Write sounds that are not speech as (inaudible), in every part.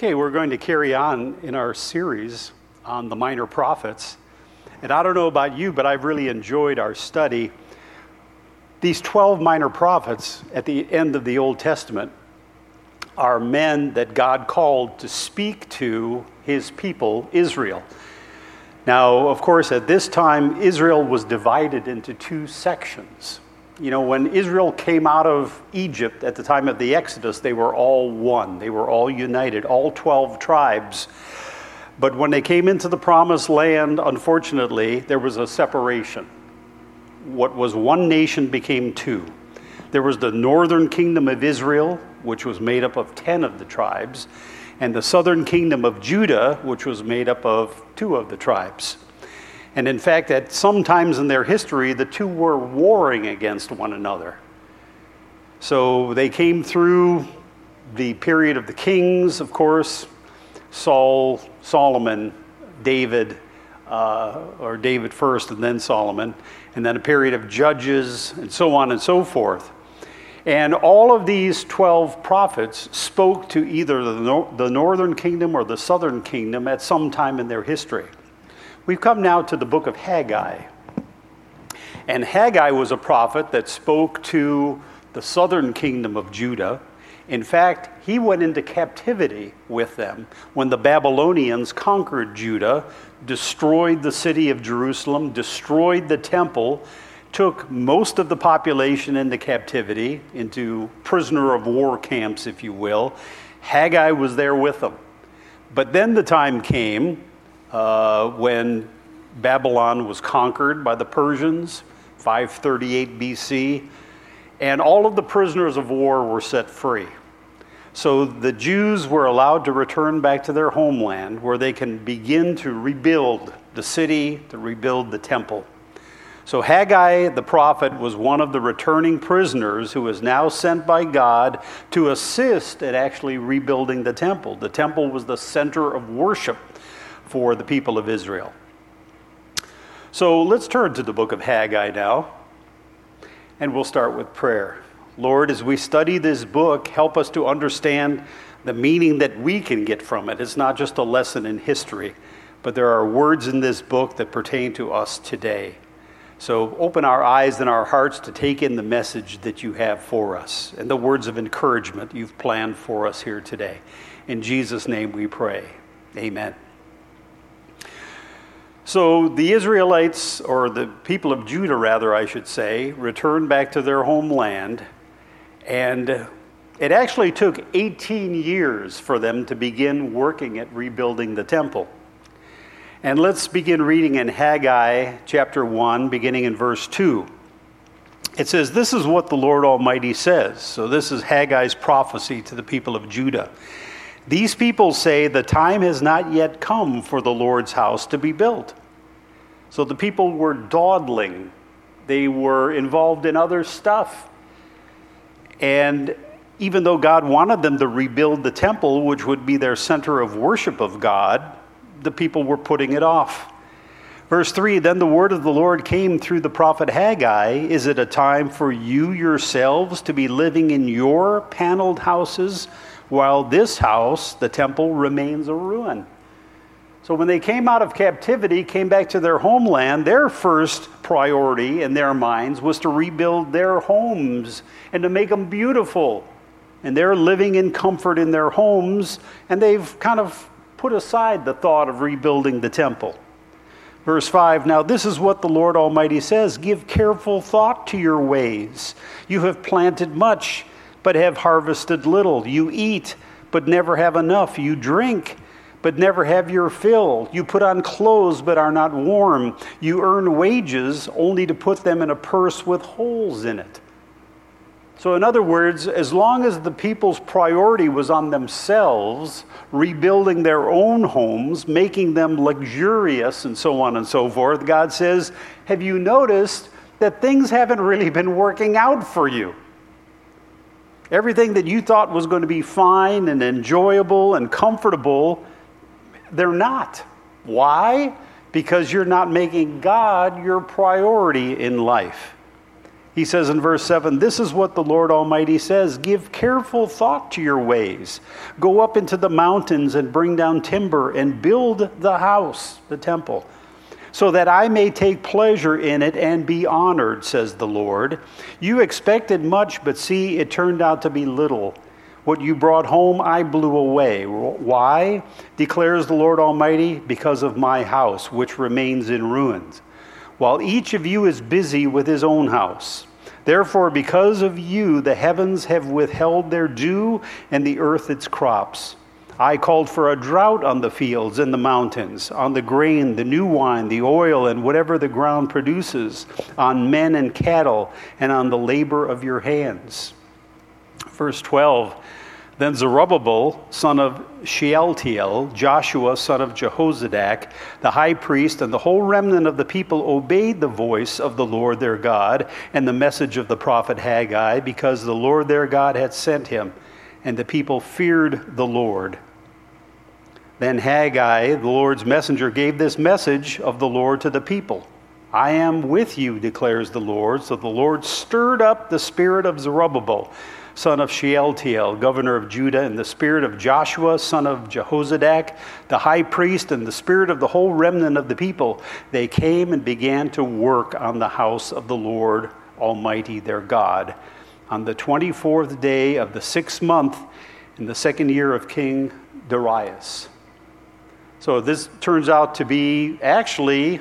Okay, we're going to carry on in our series on the minor prophets. And I don't know about you, but I've really enjoyed our study. These 12 minor prophets at the end of the Old Testament are men that God called to speak to his people, Israel. Now, of course, at this time, Israel was divided into two sections. You know, when Israel came out of Egypt at the time of the Exodus, they were all one. They were all united, all 12 tribes. But when they came into the promised land, unfortunately, there was a separation. What was one nation became two. There was the northern kingdom of Israel, which was made up of 10 of the tribes, and the southern kingdom of Judah, which was made up of two of the tribes. And in fact, at some times in their history, the two were warring against one another. So they came through the period of the kings, of course, Saul, Solomon, David, uh, or David first and then Solomon, and then a period of judges, and so on and so forth. And all of these 12 prophets spoke to either the, nor- the northern kingdom or the southern kingdom at some time in their history. We've come now to the book of Haggai. And Haggai was a prophet that spoke to the southern kingdom of Judah. In fact, he went into captivity with them when the Babylonians conquered Judah, destroyed the city of Jerusalem, destroyed the temple, took most of the population into captivity, into prisoner of war camps, if you will. Haggai was there with them. But then the time came uh, when Babylon was conquered by the Persians, 538 BC, and all of the prisoners of war were set free. So the Jews were allowed to return back to their homeland where they can begin to rebuild the city, to rebuild the temple. So Haggai the prophet was one of the returning prisoners who was now sent by God to assist in actually rebuilding the temple. The temple was the center of worship for the people of Israel. So let's turn to the book of Haggai now, and we'll start with prayer. Lord, as we study this book, help us to understand the meaning that we can get from it. It's not just a lesson in history, but there are words in this book that pertain to us today. So open our eyes and our hearts to take in the message that you have for us and the words of encouragement you've planned for us here today. In Jesus' name we pray. Amen. So the Israelites, or the people of Judah, rather, I should say, returned back to their homeland. And it actually took 18 years for them to begin working at rebuilding the temple. And let's begin reading in Haggai chapter 1, beginning in verse 2. It says, This is what the Lord Almighty says. So, this is Haggai's prophecy to the people of Judah. These people say, The time has not yet come for the Lord's house to be built. So the people were dawdling, they were involved in other stuff. And even though God wanted them to rebuild the temple, which would be their center of worship of God, the people were putting it off. Verse 3 Then the word of the Lord came through the prophet Haggai Is it a time for you yourselves to be living in your paneled houses, while this house, the temple, remains a ruin? So when they came out of captivity, came back to their homeland, their first priority in their minds was to rebuild their homes and to make them beautiful. And they're living in comfort in their homes, and they've kind of put aside the thought of rebuilding the temple. Verse 5 Now, this is what the Lord Almighty says Give careful thought to your ways. You have planted much, but have harvested little. You eat, but never have enough. You drink but never have your fill. You put on clothes, but are not warm. You earn wages only to put them in a purse with holes in it. So, in other words, as long as the people's priority was on themselves, rebuilding their own homes, making them luxurious, and so on and so forth, God says, Have you noticed that things haven't really been working out for you? Everything that you thought was going to be fine and enjoyable and comfortable they're not. Why? Because you're not making God your priority in life. He says in verse 7 This is what the Lord Almighty says Give careful thought to your ways. Go up into the mountains and bring down timber and build the house, the temple, so that I may take pleasure in it and be honored, says the Lord. You expected much, but see, it turned out to be little. What you brought home, I blew away. Why? declares the Lord Almighty, because of my house, which remains in ruins while each of you is busy with his own house. Therefore, because of you, the heavens have withheld their dew and the earth its crops. I called for a drought on the fields and the mountains, on the grain, the new wine, the oil, and whatever the ground produces, on men and cattle, and on the labor of your hands. Verse 12 then Zerubbabel, son of Shealtiel, Joshua, son of Jehozadak, the high priest, and the whole remnant of the people obeyed the voice of the Lord their God and the message of the prophet Haggai, because the Lord their God had sent him, and the people feared the Lord. Then Haggai, the Lord's messenger, gave this message of the Lord to the people. I am with you, declares the Lord. So the Lord stirred up the spirit of Zerubbabel son of Shealtiel, governor of Judah, and the spirit of Joshua, son of Jehozadak, the high priest, and the spirit of the whole remnant of the people, they came and began to work on the house of the Lord Almighty their God. On the 24th day of the sixth month, in the second year of King Darius. So this turns out to be actually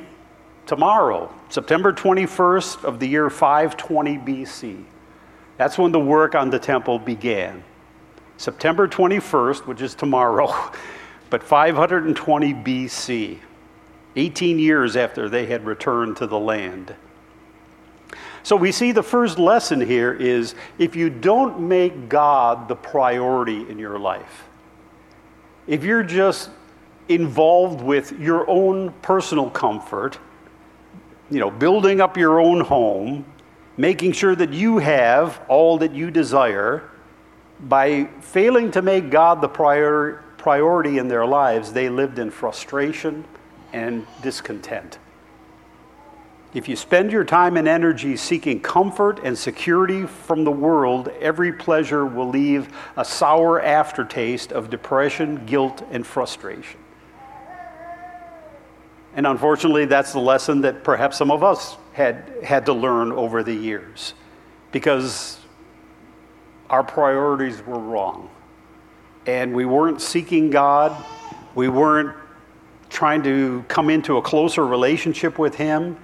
tomorrow, September 21st of the year 520 BC. That's when the work on the temple began. September 21st, which is tomorrow, (laughs) but 520 BC, 18 years after they had returned to the land. So we see the first lesson here is if you don't make God the priority in your life, if you're just involved with your own personal comfort, you know, building up your own home, making sure that you have all that you desire, by failing to make God the prior, priority in their lives, they lived in frustration and discontent. If you spend your time and energy seeking comfort and security from the world, every pleasure will leave a sour aftertaste of depression, guilt, and frustration. And unfortunately, that's the lesson that perhaps some of us had, had to learn over the years because our priorities were wrong. And we weren't seeking God, we weren't trying to come into a closer relationship with Him.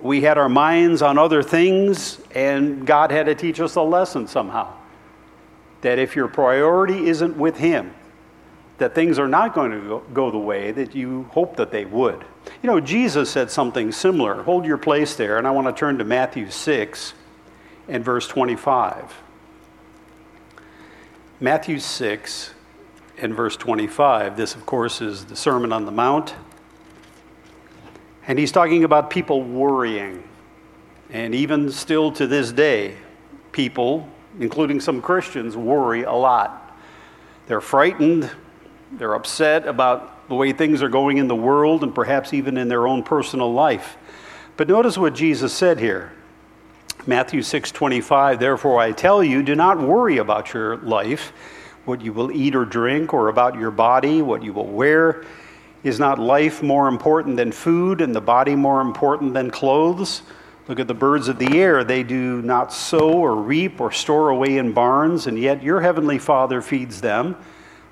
We had our minds on other things, and God had to teach us a lesson somehow. That if your priority isn't with Him, that things are not going to go, the way that you hope that they would. You know, Jesus said something similar. Hold your place there, and I want to turn to Matthew 6 and verse 25. Matthew 6 and verse 25. This, of course, is the Sermon on the Mount. And he's talking about people worrying. And even still to this day, people, including some Christians, worry a lot. They're frightened they're upset about the way things are going in the world and perhaps even in their own personal life. But notice what Jesus said here. Matthew 6:25 Therefore I tell you do not worry about your life what you will eat or drink or about your body what you will wear is not life more important than food and the body more important than clothes Look at the birds of the air they do not sow or reap or store away in barns and yet your heavenly Father feeds them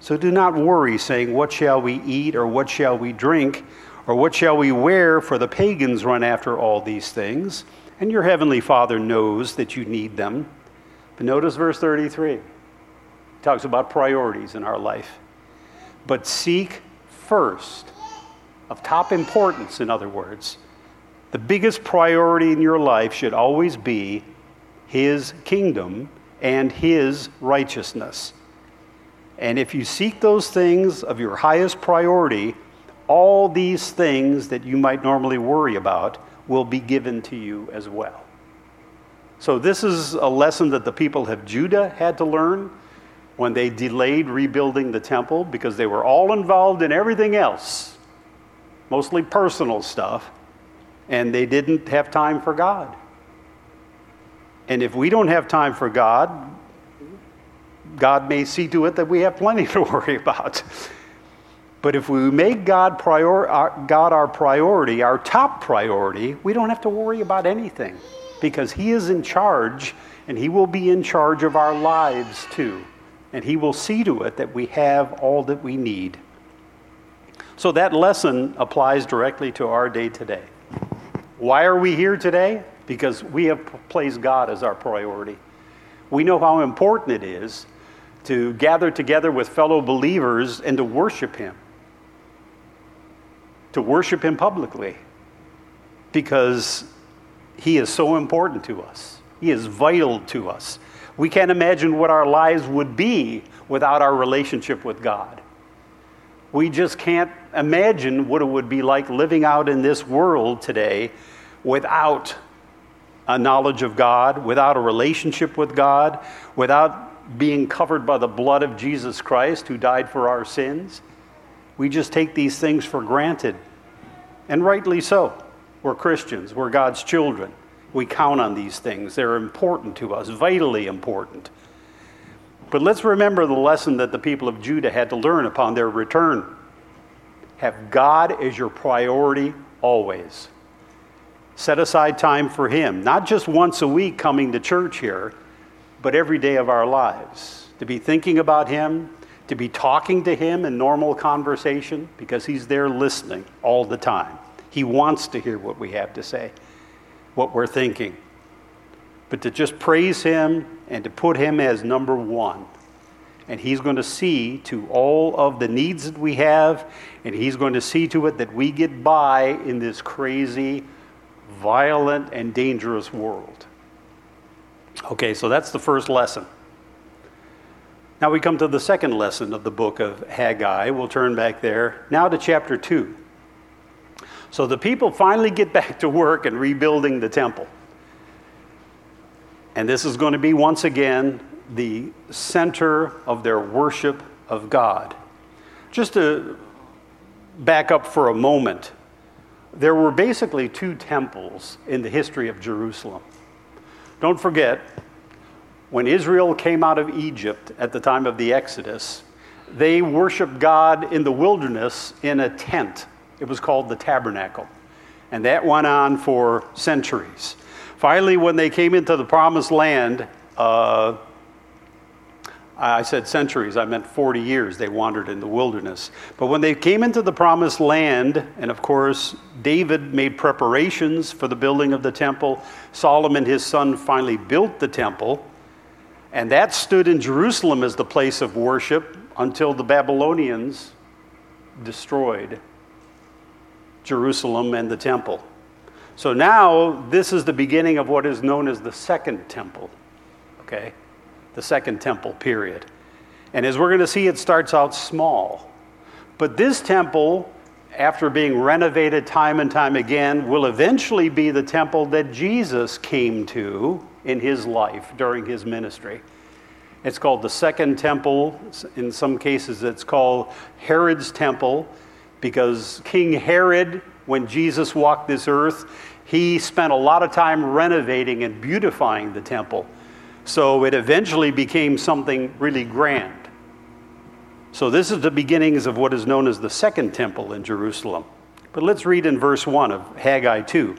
So do not worry, saying, What shall we eat, or what shall we drink, or what shall we wear? For the pagans run after all these things, and your heavenly Father knows that you need them. But notice verse 33. It talks about priorities in our life. But seek first, of top importance, in other words, the biggest priority in your life should always be His kingdom and his righteousness. And if you seek those things of your highest priority, all these things that you might normally worry about will be given to you as well. So, this is a lesson that the people of Judah had to learn when they delayed rebuilding the temple because they were all involved in everything else, mostly personal stuff, and they didn't have time for God. And if we don't have time for God, God may see to it that we have plenty to (laughs) worry about. But if we make God, prior, our, God our priority, our top priority, we don't have to worry about anything because He is in charge and He will be in charge of our lives too. And He will see to it that we have all that we need. So that lesson applies directly to our day today. Why are we here today? Because we have placed God as our priority. We know how important it is to gather together with fellow believers and to worship Him to worship Him publicly because He is so important to us. He is vital to us. We can't imagine what our lives would be without our relationship with God. We just can't imagine what it would be like living out in this world today without a knowledge of God, without a relationship with God, without being covered by the blood of Jesus Christ who died for our sins. We just take these things for granted. And rightly so. We're Christians, we're God's children. We count on these things. They're important to us, vitally important. But let's remember the lesson that the people of Judah had to learn upon their return. Have God as your priority always. Set aside time for Him, not just once a week coming to church here, but every day of our lives. To be thinking about Him, to be talking to Him in normal conversation because He's there listening all the time. He wants to hear what we have to say, what we're thinking. But to just praise Him and to put Him as number one. And He's going to see to all of the needs that we have, and He's going to see to it that we get by in this crazy, violent, and dangerous world. Okay, so that's the first lesson. Now we come to the second lesson of the book of Haggai. We'll turn back there. Now to chapter 2. So the people finally get back to work and rebuilding the temple. And this is going to be once again the center of their worship of God. Just to back up for a moment, there were basically two temples in the history of Jerusalem. Don't forget, when Israel came out of Egypt at the time of the Exodus, they worshiped God in the wilderness in a tent. It was called the tabernacle. And that went on for centuries. Finally, when they came into the promised land, uh, I said centuries, I meant 40 years they wandered in the wilderness. But when they came into the promised land, and of course, David made preparations for the building of the temple, Solomon, his son, finally built the temple. And that stood in Jerusalem as the place of worship until the Babylonians destroyed Jerusalem and the temple. So now this is the beginning of what is known as the Second Temple. Okay? The Second Temple period. And as we're going to see, it starts out small. But this temple, after being renovated time and time again, will eventually be the temple that Jesus came to in his life during his ministry. It's called the Second Temple. In some cases, it's called Herod's Temple because King Herod, when Jesus walked this earth, he spent a lot of time renovating and beautifying the temple. So it eventually became something really grand. So this is the beginnings of what is known as the Second Temple in Jerusalem. But let's read in verse 1 of Haggai 2.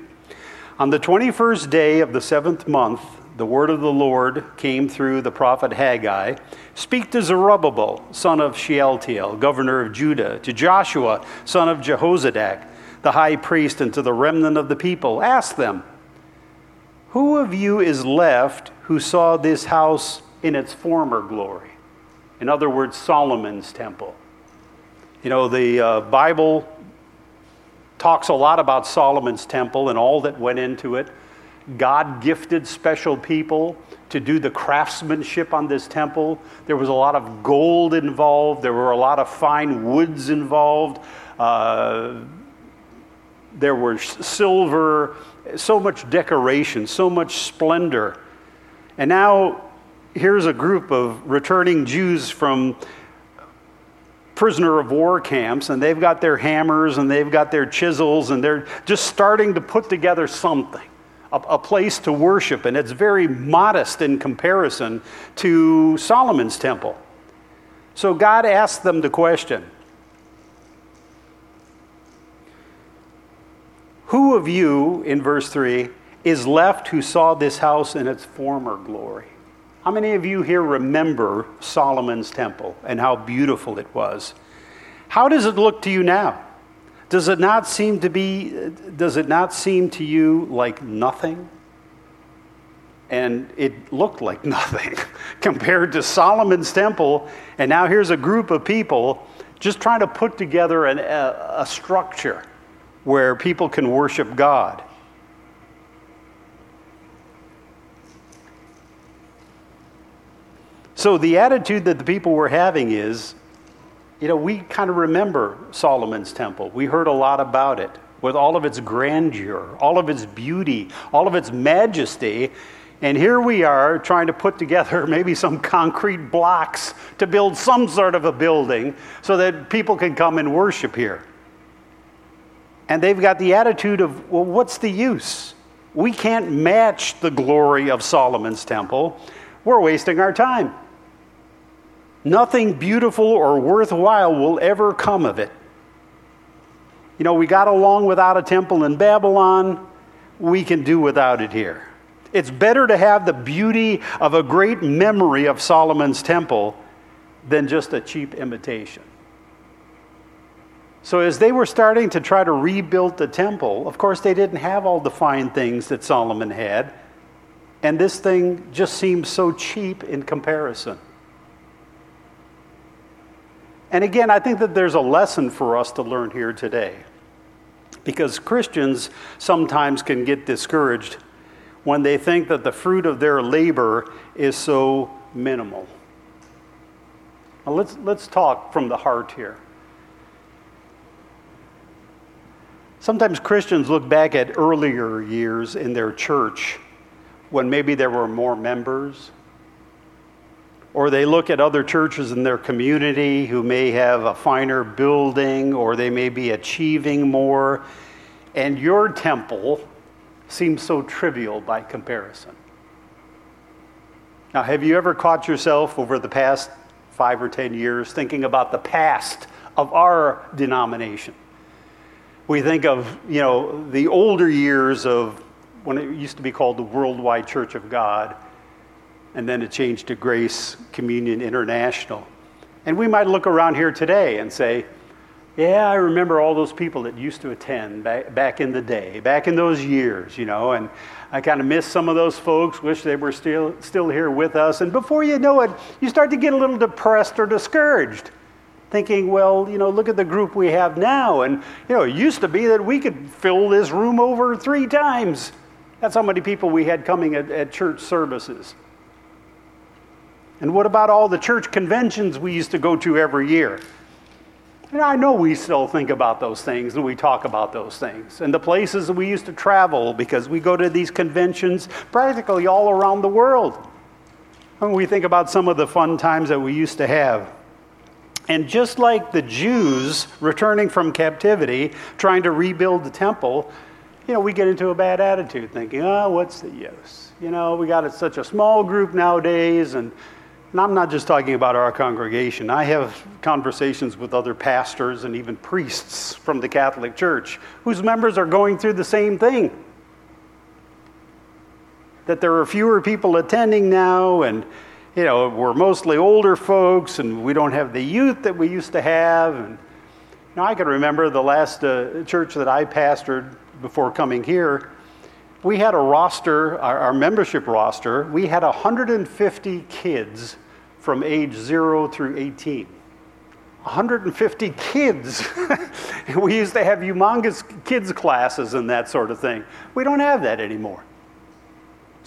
On the 21st day of the seventh month, the word of the Lord came through the prophet Haggai Speak to Zerubbabel, son of Shealtiel, governor of Judah, to Joshua, son of Jehozadak, the high priest, and to the remnant of the people. Ask them, Who of you is left who saw this house in its former glory? In other words, Solomon's temple. You know, the uh, Bible talks a lot about Solomon's temple and all that went into it. God gifted special people to do the craftsmanship on this temple. There was a lot of gold involved, there were a lot of fine woods involved. Uh, there was silver, so much decoration, so much splendor. And now here's a group of returning Jews from prisoner of war camps, and they've got their hammers and they've got their chisels, and they're just starting to put together something. A, place to worship, and it's very modest in comparison to Solomon's temple. So God asked them the question Who of you, in verse 3, is left who saw this house in its former glory? How many of you here remember Solomon's temple and how beautiful it was? How does it look to you now? Does it not seem to be does it not seem to you like nothing? And it looked like (laughs) nothing compared to Solomon's temple. And now here's a group of people just trying to put together an, a, a structure where people can worship God. So the attitude that the people were having is, you know, we kind of remember Solomon's temple. We heard a lot about it with all of its grandeur, all of its beauty, all of its majesty. And here we are trying to put together (laughs) maybe some concrete blocks to build some sort of a building so that people can come and worship here. And they've got the attitude of, well, what's the use? We can't match the glory of Solomon's temple. We're wasting our time. Nothing beautiful or worthwhile will ever come of it. You know, we got along without a temple in Babylon. We can do without it here. It's better to have the beauty of a great memory of Solomon's temple than just a cheap imitation. So, as they were starting to try to rebuild the temple, of course, they didn't have all the fine things that Solomon had. And this thing just seemed so cheap in comparison. And again, I think that there's a lesson for us to learn here today. Because Christians sometimes can get discouraged when they think that the fruit of their labor is so minimal. Now let's, let's talk from the heart here. Sometimes Christians look back at earlier years in their church when maybe there were more members, or they look at other churches in their community who may have a finer building or they may be achieving more, and your temple seems so trivial by comparison. Now, have you ever caught yourself over the past five or ten years thinking about the past of our denomination? We think of, you know, the older years of when it used to be called the Worldwide Church of God, and then it changed to Grace Communion International. And we might look around here today and say, yeah, I remember all those people that used to attend back, back in the day, back in those years, you know, and I kind of miss some of those folks, wish they were still, still here with us. And before you know it, you start to get a little depressed or discouraged thinking, well, you know, look at the group we have now. And, you know, it used to be that we could fill this room over three times. That's how many people we had coming at, at church services. And what about all the church conventions we used to go to every year? And I know we still think about those things and we talk about those things. And the places that we used to travel because we go to these conventions practically all around the world. And we think about some of the fun times that we used to have. And just like the Jews returning from captivity, trying to rebuild the temple, you know, we get into a bad attitude thinking, oh, what's the use? You know, we got such a small group nowadays, and, and I'm not just talking about our congregation. I have conversations with other pastors and even priests from the Catholic Church whose members are going through the same thing. That there are fewer people attending now, and you know, we're mostly older folks and we don't have the youth that we used to have. And I can remember the last uh, church that I pastored before coming here. We had a roster, our, our membership roster, we had 150 kids from age zero through 18. 150 kids. (laughs) we used to have humongous kids' classes and that sort of thing. We don't have that anymore.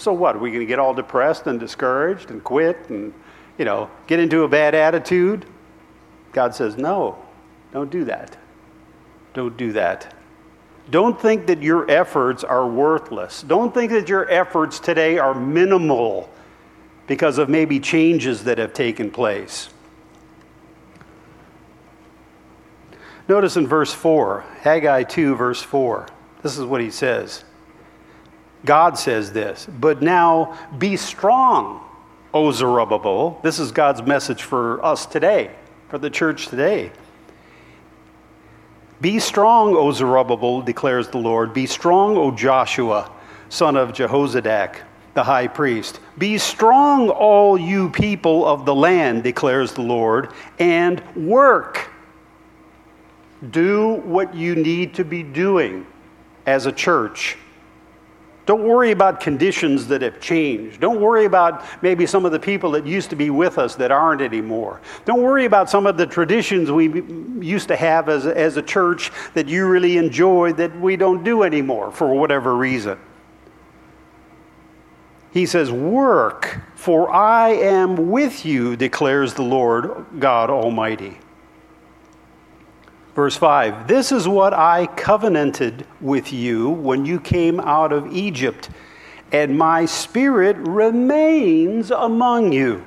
So what? Are we going to get all depressed and discouraged and quit and, you know, get into a bad attitude? God says, no, don't do that. Don't do that. Don't think that your efforts are worthless. Don't think that your efforts today are minimal because of maybe changes that have taken place. Notice in verse 4, Haggai 2, verse 4, this is what he says. God says this, but now be strong, O Zerubbabel. This is God's message for us today, for the church today. Be strong, O Zerubbabel, declares the Lord. Be strong, O Joshua, son of Jehozadak, the high priest. Be strong, all you people of the land, declares the Lord, and work. Do what you need to be doing as a church. Don't worry about conditions that have changed. Don't worry about maybe some of the people that used to be with us that aren't anymore. Don't worry about some of the traditions we used to have as, as a church that you really enjoy that we don't do anymore for whatever reason. He says, Work, for I am with you, declares the Lord God Almighty. Verse 5 This is what I covenanted with you when you came out of Egypt, and my spirit remains among you.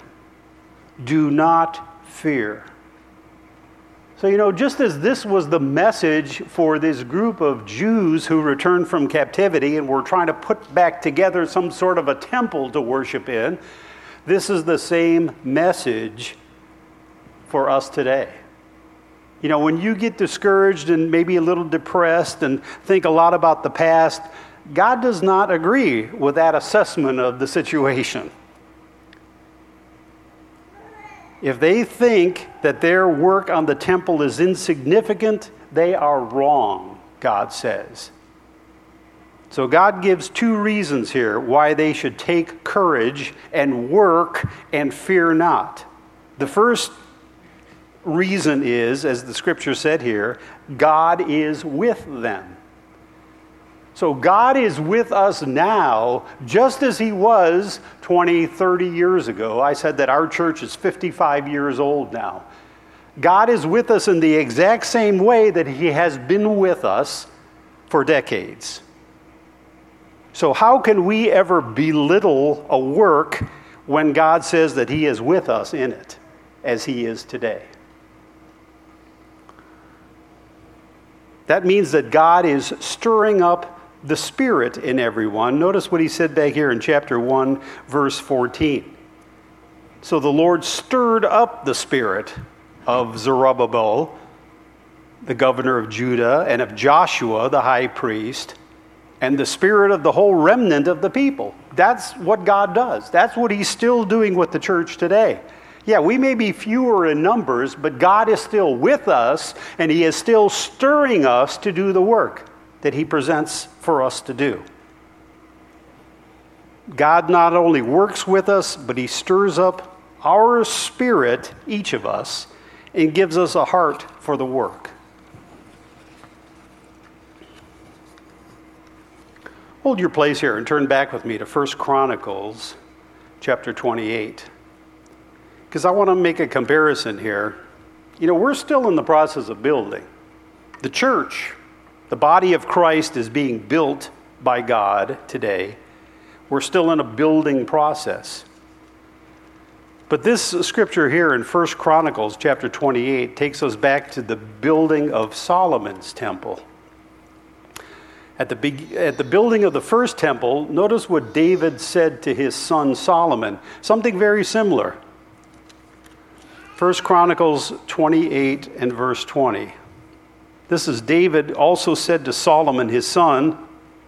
Do not fear. So, you know, just as this was the message for this group of Jews who returned from captivity and were trying to put back together some sort of a temple to worship in, this is the same message for us today. You know, when you get discouraged and maybe a little depressed and think a lot about the past, God does not agree with that assessment of the situation. If they think that their work on the temple is insignificant, they are wrong, God says. So, God gives two reasons here why they should take courage and work and fear not. The first reason is, as the scripture said here, God is with them. So God is with us now, just as He was 20, 30 years ago. I said that our church is 55 years old now. God is with us in the exact same way that He has been with us for decades. So, how can we ever belittle a work when God says that He is with us in it, as He is today? That means that God is stirring up the Spirit in everyone. Notice what he said back here in chapter 1, verse 14. So the Lord stirred up the spirit of Zerubbabel, the governor of Judah, and of Joshua, the high priest, and the spirit of the whole remnant of the people. That's what God does. That's what he's still doing with the church today. Yeah, we may be fewer in numbers, but God is still with us, and He is still stirring us to do the work that He presents for us to do. God not only works with us, but He stirs up our spirit, each of us, and gives us a heart for the work. Hold your place here and turn back with me to 1 Chronicles chapter 28 because I want to make a comparison here. You know, we're still in the process of building. The church, the body of Christ, is being built by God today. We're still in a building process. But this scripture here in 1 Chronicles chapter 28 takes us back to the building of Solomon's temple. At the, at the building of the first temple, notice what David said to his son Solomon. Something very similar. 1 Chronicles 28 and verse 20. This is David also said to Solomon, his son,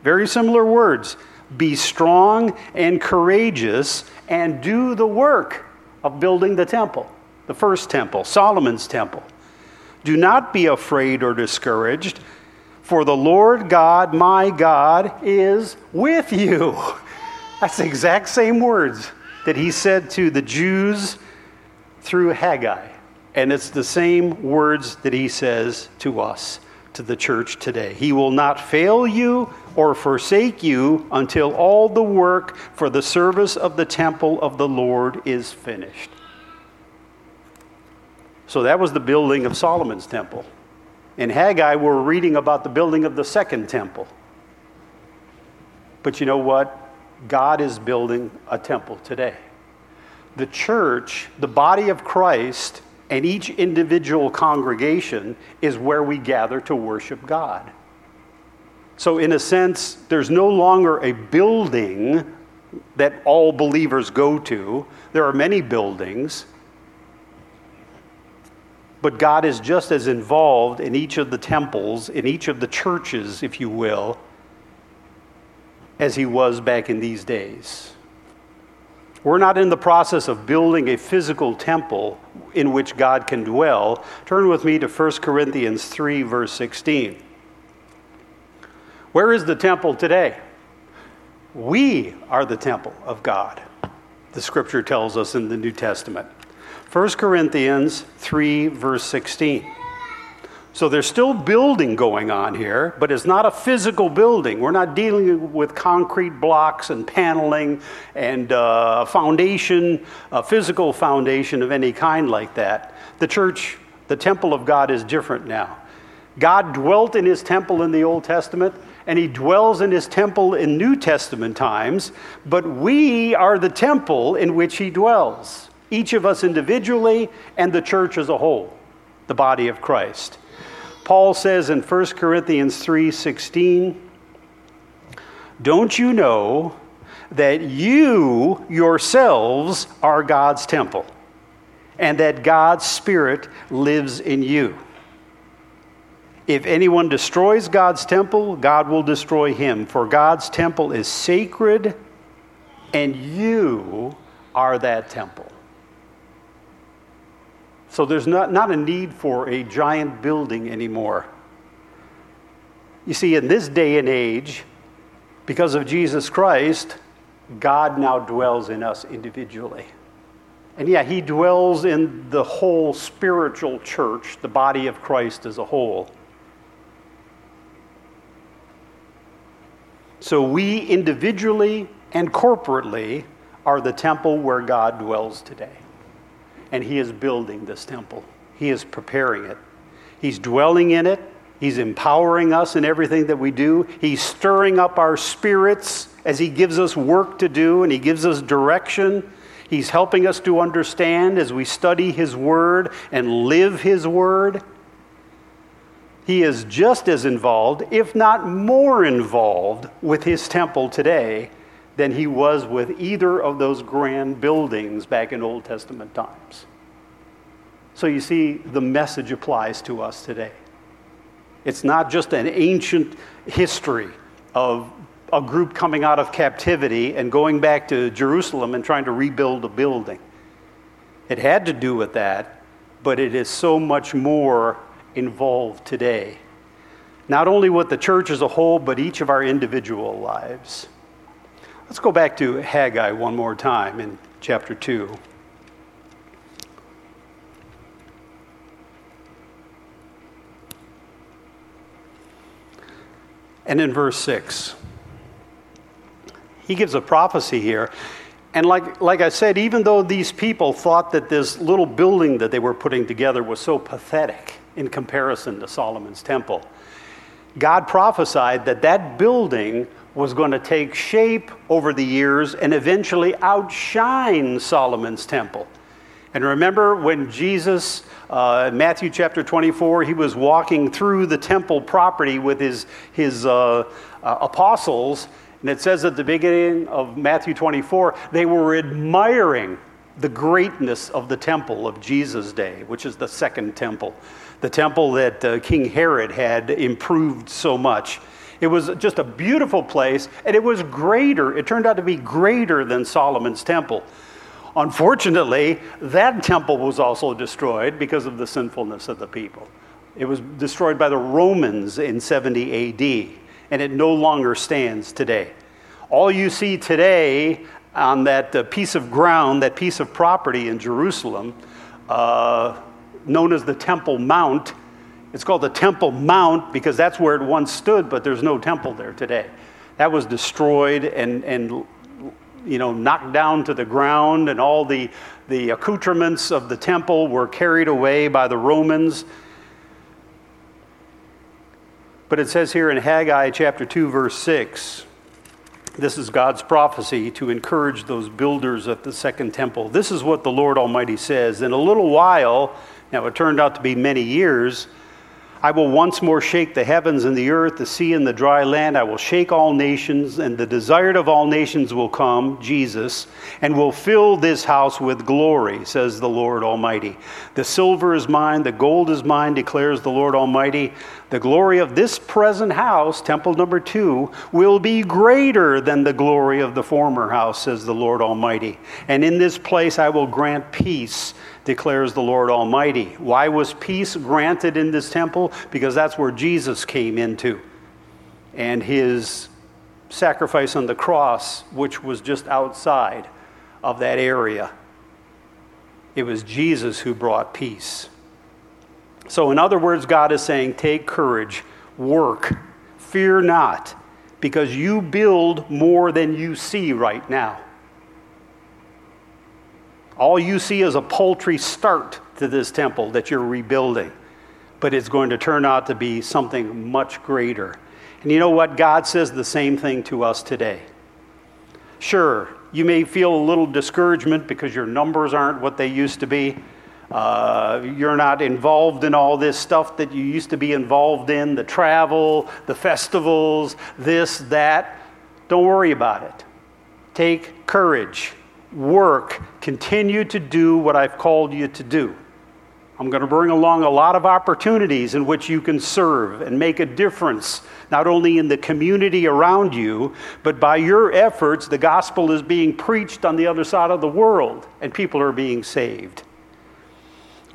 very similar words Be strong and courageous and do the work of building the temple, the first temple, Solomon's temple. Do not be afraid or discouraged, for the Lord God, my God, is with you. (laughs) That's the exact same words that he said to the Jews through Haggai. And it's the same words that he says to us to the church today. He will not fail you or forsake you until all the work for the service of the temple of the Lord is finished. So that was the building of Solomon's temple. In Haggai, we're reading about the building of the second temple. But you know what? God is building a temple today. The church, the body of Christ, and each individual congregation is where we gather to worship God. So, in a sense, there's no longer a building that all believers go to. There are many buildings, but God is just as involved in each of the temples, in each of the churches, if you will, as he was back in these days. We're not in the process of building a physical temple in which God can dwell. Turn with me to 1 Corinthians 3, verse 16. Where is the temple today? We are the temple of God, the scripture tells us in the New Testament. 1 Corinthians 3, verse 16. So there's still building going on here, but it's not a physical building. We're not dealing with concrete blocks and paneling and uh, foundation, a physical foundation of any kind like that. The church, the temple of God is different now. God dwelt in his temple in the Old Testament, and he dwells in his temple in New Testament times, but we are the temple in which he dwells, each of us individually and the church as a whole, the body of Christ. Paul says in 1 Corinthians 3:16, "Don't you know that you yourselves are God's temple and that God's spirit lives in you?" If anyone destroys God's temple, God will destroy him, for God's temple is sacred and you are that temple. So there's not, not a need for a giant building anymore. You see, in this day and age, because of Jesus Christ, God now dwells in us individually. And yeah, He dwells in the whole spiritual church, the body of Christ as a whole. So we individually and corporately are the temple where God dwells today and He is building this temple. He is preparing it. He's dwelling in it. He's empowering us in everything that we do. He's stirring up our spirits as He gives us work to do and He gives us direction. He's helping us to understand as we study His Word and live His Word. He is just as involved, if not more involved, with His temple today than he was with either of those grand buildings back in Old Testament times. So you see, the message applies to us today. It's not just an ancient history of a group coming out of captivity and going back to Jerusalem and trying to rebuild a building. It had to do with that, but it is so much more involved today. Not only with the church as a whole, but each of our individual lives. Let's go back to Haggai one more time in chapter 2. And in verse 6, he gives a prophecy here. And like, like I said, even though these people thought that this little building that they were putting together was so pathetic in comparison to Solomon's temple, God prophesied that that building was going to take shape over the years and eventually outshine Solomon's temple. And remember when Jesus, uh, Matthew chapter 24, he was walking through the temple property with his, his uh, uh, apostles, and it says at the beginning of Matthew 24, they were admiring the greatness of the temple of Jesus' day, which is the second temple, the temple that uh, King Herod had improved so much. It was just a beautiful place, and it was greater. It turned out to be greater than Solomon's temple. Unfortunately, that temple was also destroyed because of the sinfulness of the people. It was destroyed by the Romans in 70 AD, and it no longer stands today. All you see today on that uh, piece of ground, that piece of property in Jerusalem, uh, known as the Temple Mount, It's called the Temple Mount because that's where it once stood, but there's no temple there today. That was destroyed and, and you know, knocked down to the ground, and all the, the accoutrements of the temple were carried away by the Romans. But it says here in Haggai chapter 2, verse 6, this is God's prophecy to encourage those builders of the second temple. This is what the Lord Almighty says. In a little while, now it turned out to be many years, I will once more shake the heavens and the earth, the sea and the dry land. I will shake all nations, and the desired of all nations will come, Jesus, and will fill this house with glory, says the Lord Almighty. The silver is mine, the gold is mine, declares the Lord Almighty. The glory of this present house, temple number two, will be greater than the glory of the former house, says the Lord Almighty. And in this place I will grant peace declares the Lord Almighty. Why was peace granted in this temple? Because that's where Jesus came into. And his sacrifice on the cross, which was just outside of that area. It was Jesus who brought peace. So, in other words, God is saying, take courage, work, fear not, because you build more than you see right now. All you see is a paltry start to this temple that you're rebuilding, but it's going to turn out to be something much greater. And you know what? God says the same thing to us today. Sure, you may feel a little discouragement because your numbers aren't what they used to be. Uh, you're not involved in all this stuff that you used to be involved in the travel, the festivals, this, that. Don't worry about it. Take courage work, continue to do what I've called you to do. I'm going to bring along a lot of opportunities in which you can serve and make a difference, not only in the community around you, but by your efforts, the gospel is being preached on the other side of the world and people are being saved.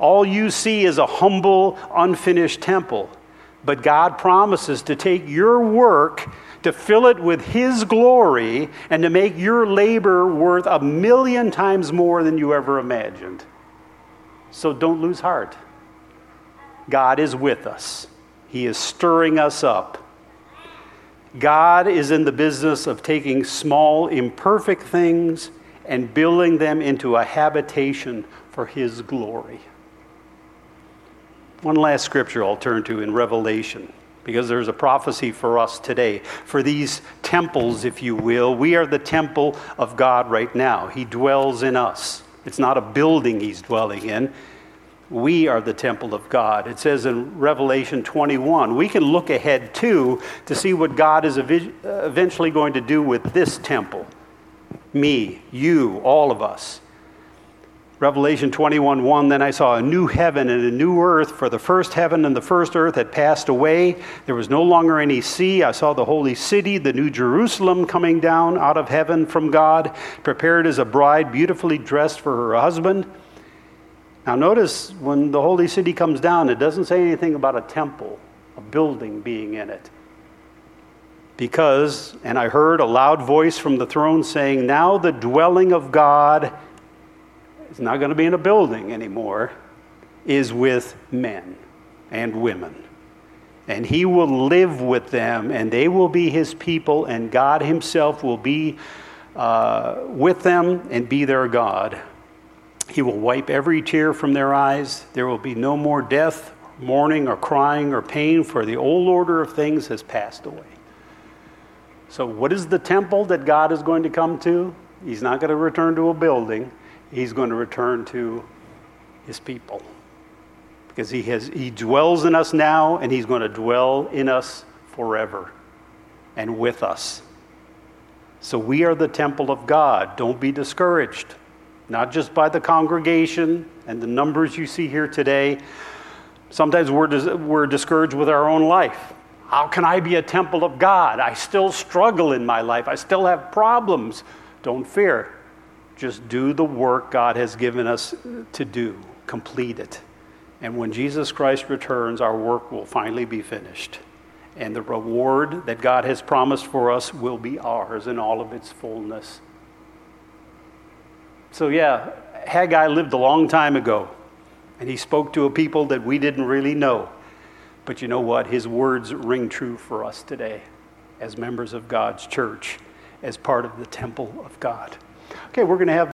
All you see is a humble, unfinished temple, but God promises to take your work to fill it with His glory, and to make your labor worth a million times more than you ever imagined. So don't lose heart. God is with us, He is stirring us up. God is in the business of taking small, imperfect things and building them into a habitation for His glory. One last scripture I'll turn to in Revelation because there's a prophecy for us today. For these temples, if you will, we are the temple of God right now. He dwells in us. It's not a building He's dwelling in. We are the temple of God. It says in Revelation 21. We can look ahead too to see what God is eventually going to do with this temple. Me, you, all of us. Revelation 21 1 Then I saw a new heaven and a new earth, for the first heaven and the first earth had passed away. There was no longer any sea. I saw the holy city, the new Jerusalem, coming down out of heaven from God, prepared as a bride, beautifully dressed for her husband. Now, notice when the holy city comes down, it doesn't say anything about a temple, a building being in it. Because, and I heard a loud voice from the throne saying, Now the dwelling of God it's not going to be in a building anymore, is with men and women. And he will live with them, and they will be his people, and God himself will be uh, with them and be their God. He will wipe every tear from their eyes. There will be no more death, mourning, or crying, or pain, for the old order of things has passed away. So, what is the temple that God is going to come to? He's not going to return to a building he's going to return to his people. Because he, has, he dwells in us now, and he's going to dwell in us forever and with us. So we are the temple of God. Don't be discouraged, not just by the congregation and the numbers you see here today. Sometimes we're, dis- we're discouraged with our own life. How can I be a temple of God? I still struggle in my life, I still have problems. Don't fear. Just do the work God has given us to do, complete it. And when Jesus Christ returns, our work will finally be finished. And the reward that God has promised for us will be ours in all of its fullness. So, yeah, Haggai lived a long time ago, and he spoke to a people that we didn't really know. But you know what? His words ring true for us today as members of God's church, as part of the temple of God. Okay, we're going to have